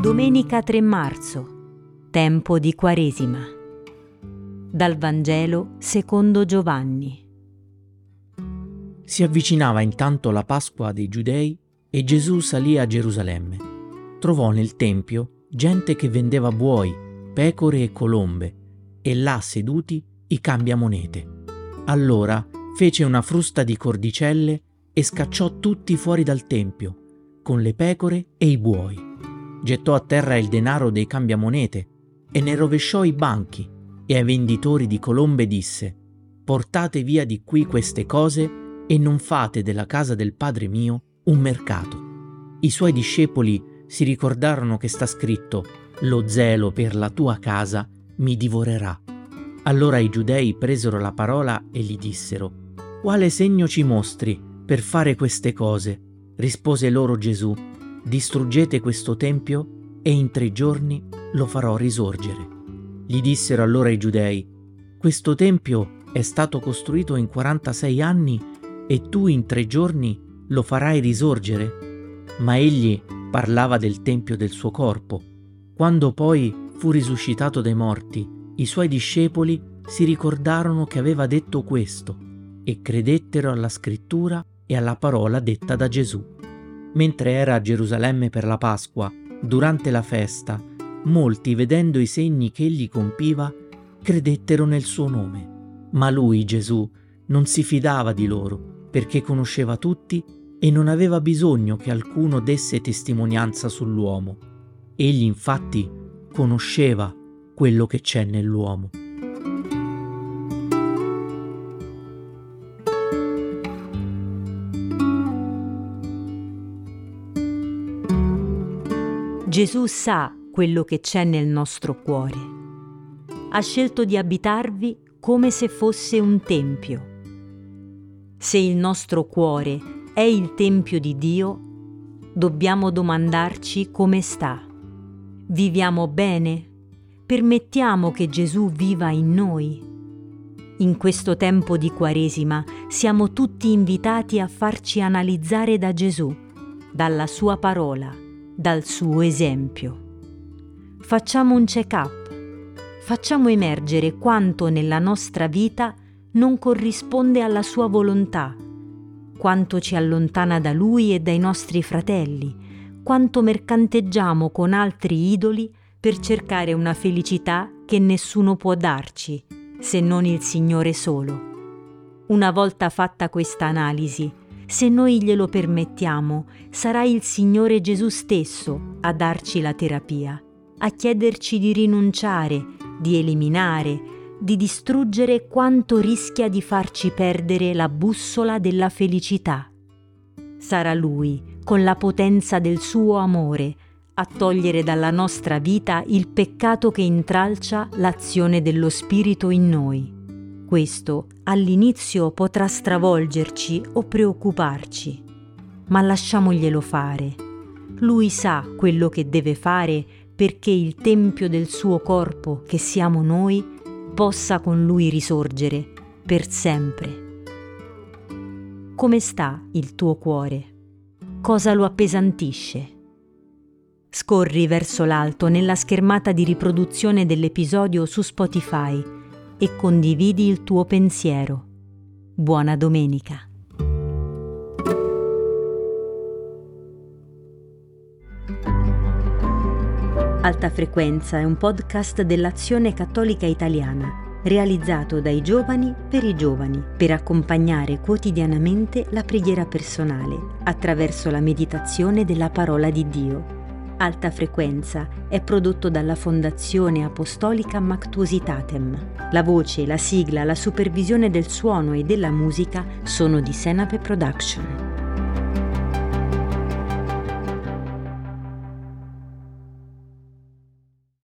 Domenica 3 marzo, tempo di Quaresima. Dal Vangelo secondo Giovanni. Si avvicinava intanto la Pasqua dei Giudei e Gesù salì a Gerusalemme. Trovò nel Tempio gente che vendeva buoi, pecore e colombe, e là seduti i cambiamonete. Allora fece una frusta di cordicelle e scacciò tutti fuori dal Tempio, con le pecore e i buoi gettò a terra il denaro dei cambiamonete e ne rovesciò i banchi e ai venditori di colombe disse, portate via di qui queste cose e non fate della casa del Padre mio un mercato. I suoi discepoli si ricordarono che sta scritto, lo zelo per la tua casa mi divorerà. Allora i giudei presero la parola e gli dissero, quale segno ci mostri per fare queste cose? Rispose loro Gesù, distruggete questo tempio e in tre giorni lo farò risorgere. Gli dissero allora i giudei, questo tempio è stato costruito in 46 anni e tu in tre giorni lo farai risorgere? Ma egli parlava del tempio del suo corpo. Quando poi fu risuscitato dai morti, i suoi discepoli si ricordarono che aveva detto questo e credettero alla scrittura e alla parola detta da Gesù. Mentre era a Gerusalemme per la Pasqua, durante la festa, molti, vedendo i segni che egli compiva, credettero nel suo nome. Ma lui, Gesù, non si fidava di loro, perché conosceva tutti e non aveva bisogno che alcuno desse testimonianza sull'uomo. Egli infatti conosceva quello che c'è nell'uomo. Gesù sa quello che c'è nel nostro cuore. Ha scelto di abitarvi come se fosse un tempio. Se il nostro cuore è il tempio di Dio, dobbiamo domandarci come sta. Viviamo bene? Permettiamo che Gesù viva in noi? In questo tempo di Quaresima siamo tutti invitati a farci analizzare da Gesù, dalla sua parola dal suo esempio. Facciamo un check-up, facciamo emergere quanto nella nostra vita non corrisponde alla sua volontà, quanto ci allontana da lui e dai nostri fratelli, quanto mercanteggiamo con altri idoli per cercare una felicità che nessuno può darci, se non il Signore solo. Una volta fatta questa analisi, se noi glielo permettiamo, sarà il Signore Gesù stesso a darci la terapia, a chiederci di rinunciare, di eliminare, di distruggere quanto rischia di farci perdere la bussola della felicità. Sarà Lui, con la potenza del suo amore, a togliere dalla nostra vita il peccato che intralcia l'azione dello Spirito in noi. Questo all'inizio potrà stravolgerci o preoccuparci, ma lasciamoglielo fare. Lui sa quello che deve fare perché il tempio del suo corpo, che siamo noi, possa con lui risorgere per sempre. Come sta il tuo cuore? Cosa lo appesantisce? Scorri verso l'alto nella schermata di riproduzione dell'episodio su Spotify e condividi il tuo pensiero. Buona domenica. Alta Frequenza è un podcast dell'Azione Cattolica Italiana, realizzato dai giovani per i giovani, per accompagnare quotidianamente la preghiera personale attraverso la meditazione della parola di Dio Alta Frequenza è prodotto dalla Fondazione Apostolica Mactuositatem. La voce, la sigla, la supervisione del suono e della musica sono di Senape Production.